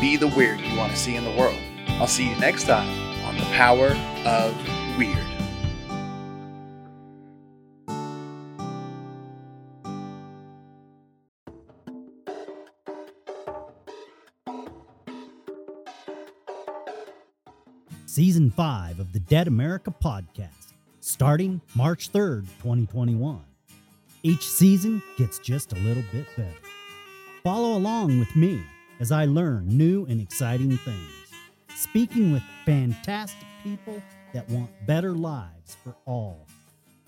be the weird you want to see in the world. I'll see you next time on The Power of Weird. Season 5 of the Dead America podcast, starting March 3rd, 2021. Each season gets just a little bit better. Follow along with me as I learn new and exciting things, speaking with fantastic people that want better lives for all.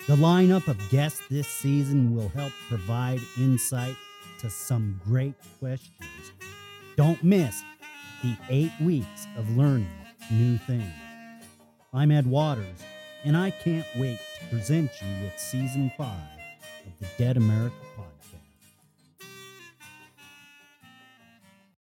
The lineup of guests this season will help provide insight to some great questions. Don't miss the eight weeks of learning new things. I'm Ed Waters, and I can't wait to present you with season five of the Dead America podcast.